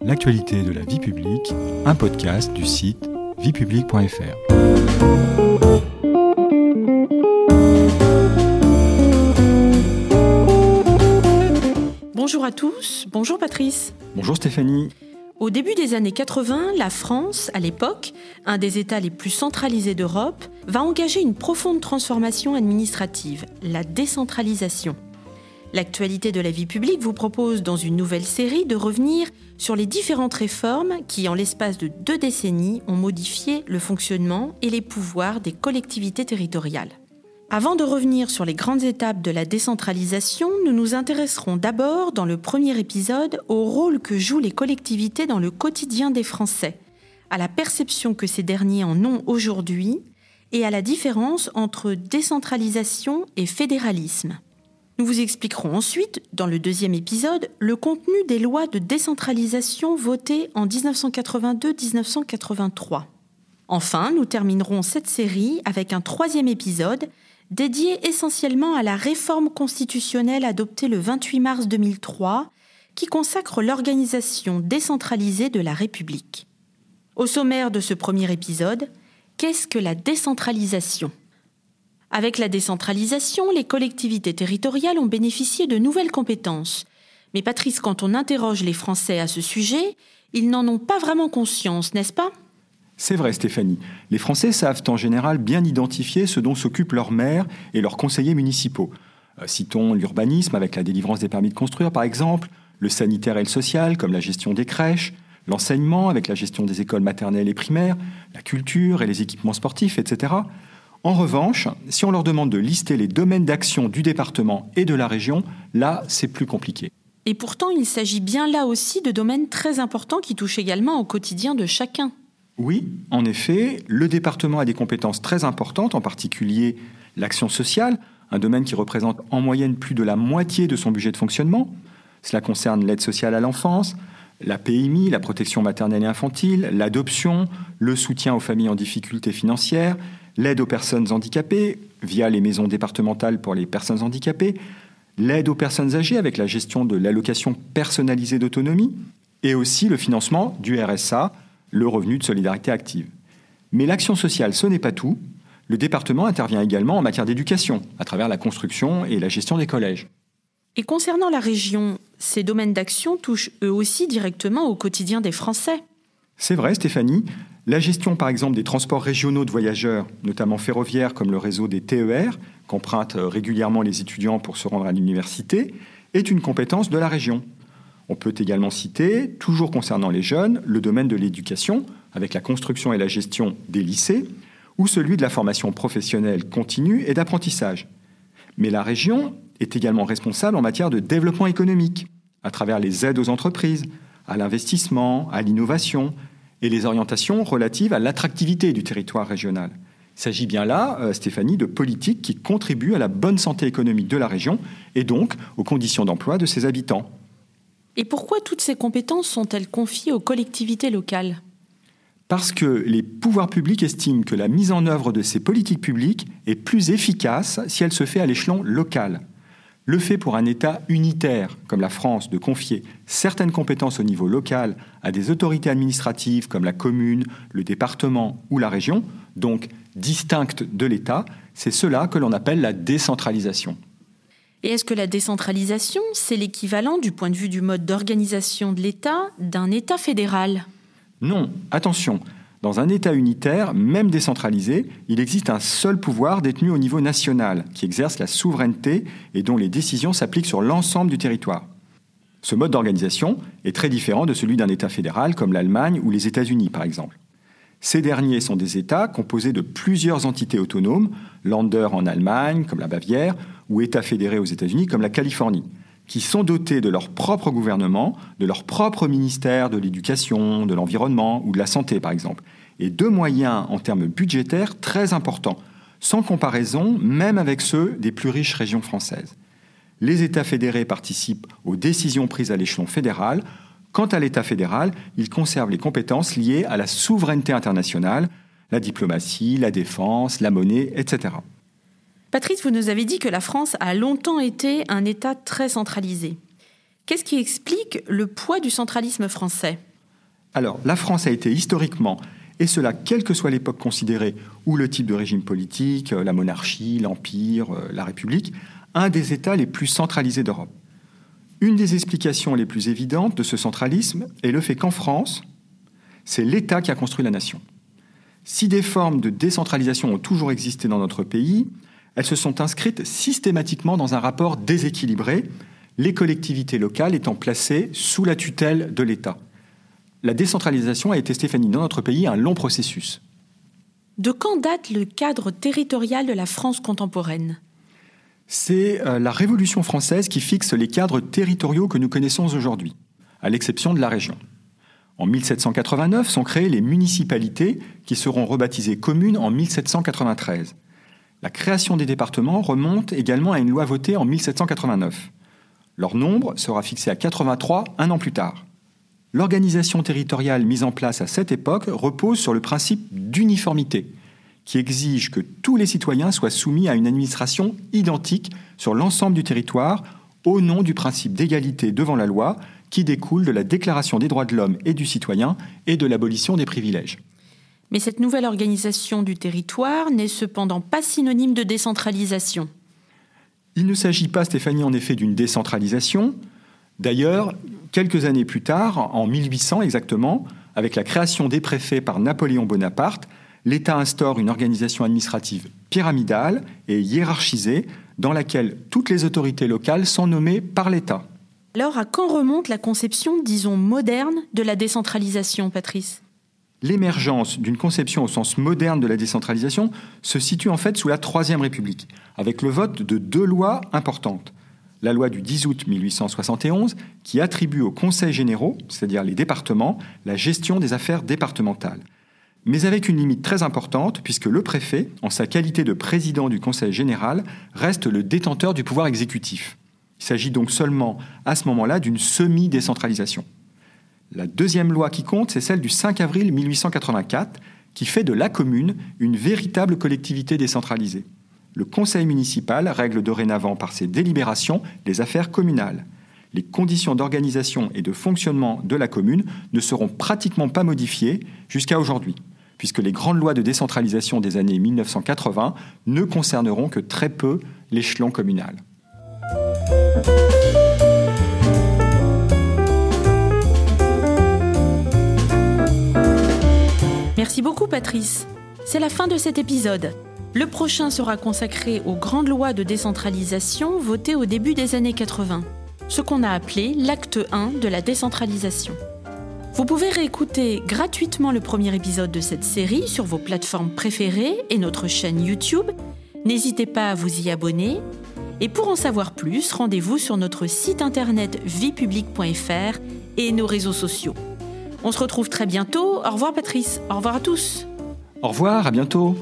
L'actualité de la vie publique, un podcast du site viepublique.fr. Bonjour à tous, bonjour Patrice. Bonjour Stéphanie. Au début des années 80, la France, à l'époque, un des États les plus centralisés d'Europe, va engager une profonde transformation administrative, la décentralisation. L'actualité de la vie publique vous propose dans une nouvelle série de revenir sur les différentes réformes qui, en l'espace de deux décennies, ont modifié le fonctionnement et les pouvoirs des collectivités territoriales. Avant de revenir sur les grandes étapes de la décentralisation, nous nous intéresserons d'abord, dans le premier épisode, au rôle que jouent les collectivités dans le quotidien des Français, à la perception que ces derniers en ont aujourd'hui et à la différence entre décentralisation et fédéralisme. Nous vous expliquerons ensuite, dans le deuxième épisode, le contenu des lois de décentralisation votées en 1982-1983. Enfin, nous terminerons cette série avec un troisième épisode dédié essentiellement à la réforme constitutionnelle adoptée le 28 mars 2003, qui consacre l'organisation décentralisée de la République. Au sommaire de ce premier épisode, qu'est-ce que la décentralisation? Avec la décentralisation, les collectivités territoriales ont bénéficié de nouvelles compétences. Mais Patrice, quand on interroge les Français à ce sujet, ils n'en ont pas vraiment conscience, n'est-ce pas? C'est vrai Stéphanie, les Français savent en général bien identifier ce dont s'occupent leurs maires et leurs conseillers municipaux. Euh, citons l'urbanisme avec la délivrance des permis de construire par exemple, le sanitaire et le social comme la gestion des crèches, l'enseignement avec la gestion des écoles maternelles et primaires, la culture et les équipements sportifs, etc. En revanche, si on leur demande de lister les domaines d'action du département et de la région, là, c'est plus compliqué. Et pourtant, il s'agit bien là aussi de domaines très importants qui touchent également au quotidien de chacun. Oui, en effet, le département a des compétences très importantes, en particulier l'action sociale, un domaine qui représente en moyenne plus de la moitié de son budget de fonctionnement. Cela concerne l'aide sociale à l'enfance, la PMI, la protection maternelle et infantile, l'adoption, le soutien aux familles en difficulté financière, l'aide aux personnes handicapées via les maisons départementales pour les personnes handicapées, l'aide aux personnes âgées avec la gestion de l'allocation personnalisée d'autonomie, et aussi le financement du RSA, le revenu de solidarité active. Mais l'action sociale, ce n'est pas tout. Le département intervient également en matière d'éducation, à travers la construction et la gestion des collèges. Et concernant la région, ces domaines d'action touchent eux aussi directement au quotidien des Français. C'est vrai, Stéphanie. La gestion, par exemple, des transports régionaux de voyageurs, notamment ferroviaires comme le réseau des TER, qu'empruntent régulièrement les étudiants pour se rendre à l'université, est une compétence de la région. On peut également citer, toujours concernant les jeunes, le domaine de l'éducation, avec la construction et la gestion des lycées, ou celui de la formation professionnelle continue et d'apprentissage. Mais la région est également responsable en matière de développement économique, à travers les aides aux entreprises, à l'investissement, à l'innovation et les orientations relatives à l'attractivité du territoire régional. Il s'agit bien là, euh, Stéphanie, de politiques qui contribuent à la bonne santé économique de la région et donc aux conditions d'emploi de ses habitants. Et pourquoi toutes ces compétences sont-elles confiées aux collectivités locales? Parce que les pouvoirs publics estiment que la mise en œuvre de ces politiques publiques est plus efficace si elle se fait à l'échelon local. Le fait pour un État unitaire, comme la France, de confier certaines compétences au niveau local à des autorités administratives comme la commune, le département ou la région, donc distinctes de l'État, c'est cela que l'on appelle la décentralisation. Et est-ce que la décentralisation, c'est l'équivalent du point de vue du mode d'organisation de l'État d'un État fédéral? Non, attention. Dans un État unitaire, même décentralisé, il existe un seul pouvoir détenu au niveau national, qui exerce la souveraineté et dont les décisions s'appliquent sur l'ensemble du territoire. Ce mode d'organisation est très différent de celui d'un État fédéral comme l'Allemagne ou les États-Unis, par exemple. Ces derniers sont des États composés de plusieurs entités autonomes, Länder en Allemagne, comme la Bavière, ou États fédérés aux États-Unis comme la Californie, qui sont dotés de leur propre gouvernement, de leur propre ministère de l'éducation, de l'environnement ou de la santé par exemple, et de moyens en termes budgétaires très importants, sans comparaison même avec ceux des plus riches régions françaises. Les États fédérés participent aux décisions prises à l'échelon fédéral. Quant à l'État fédéral, il conserve les compétences liées à la souveraineté internationale, la diplomatie, la défense, la monnaie, etc. Patrice, vous nous avez dit que la France a longtemps été un État très centralisé. Qu'est-ce qui explique le poids du centralisme français? Alors, la France a été historiquement, et cela quelle que soit l'époque considérée, ou le type de régime politique, la monarchie, l'empire, la république, un des États les plus centralisés d'Europe. Une des explications les plus évidentes de ce centralisme est le fait qu'en France, c'est l'État qui a construit la nation. Si des formes de décentralisation ont toujours existé dans notre pays, elles se sont inscrites systématiquement dans un rapport déséquilibré, les collectivités locales étant placées sous la tutelle de l'État. La décentralisation a été, Stéphanie, dans notre pays un long processus. De quand date le cadre territorial de la France contemporaine? C'est euh, la Révolution française qui fixe les cadres territoriaux que nous connaissons aujourd'hui, à l'exception de la région. En 1789 sont créées les municipalités qui seront rebaptisées communes en 1793. La création des départements remonte également à une loi votée en 1789. Leur nombre sera fixé à 83 un an plus tard. L'organisation territoriale mise en place à cette époque repose sur le principe d'uniformité, qui exige que tous les citoyens soient soumis à une administration identique sur l'ensemble du territoire au nom du principe d'égalité devant la loi qui découle de la Déclaration des droits de l'homme et du citoyen et de l'abolition des privilèges. Mais cette nouvelle organisation du territoire n'est cependant pas synonyme de décentralisation. Il ne s'agit pas, Stéphanie, en effet, d'une décentralisation. D'ailleurs, quelques années plus tard, en 1800 exactement, avec la création des préfets par Napoléon Bonaparte, l'État instaure une organisation administrative pyramidale et hiérarchisée dans laquelle toutes les autorités locales sont nommées par l'État. Alors à quand remonte la conception, disons, moderne de la décentralisation, Patrice? L'émergence d'une conception au sens moderne de la décentralisation se situe en fait sous la Troisième République, avec le vote de deux lois importantes. La loi du 10 août 1871, qui attribue aux conseils généraux, c'est-à-dire les départements, la gestion des affaires départementales mais avec une limite très importante, puisque le préfet, en sa qualité de président du Conseil général, reste le détenteur du pouvoir exécutif. Il s'agit donc seulement, à ce moment-là, d'une semi-décentralisation. La deuxième loi qui compte, c'est celle du 5 avril 1884, qui fait de la commune une véritable collectivité décentralisée. Le conseil municipal règle dorénavant par ses délibérations les affaires communales. Les conditions d'organisation et de fonctionnement de la commune ne seront pratiquement pas modifiées jusqu'à aujourd'hui puisque les grandes lois de décentralisation des années 1980 ne concerneront que très peu l'échelon communal. Merci beaucoup Patrice. C'est la fin de cet épisode. Le prochain sera consacré aux grandes lois de décentralisation votées au début des années 80, ce qu'on a appelé l'acte 1 de la décentralisation. Vous pouvez réécouter gratuitement le premier épisode de cette série sur vos plateformes préférées et notre chaîne YouTube. N'hésitez pas à vous y abonner. Et pour en savoir plus, rendez-vous sur notre site internet viepublique.fr et nos réseaux sociaux. On se retrouve très bientôt. Au revoir Patrice. Au revoir à tous. Au revoir, à bientôt.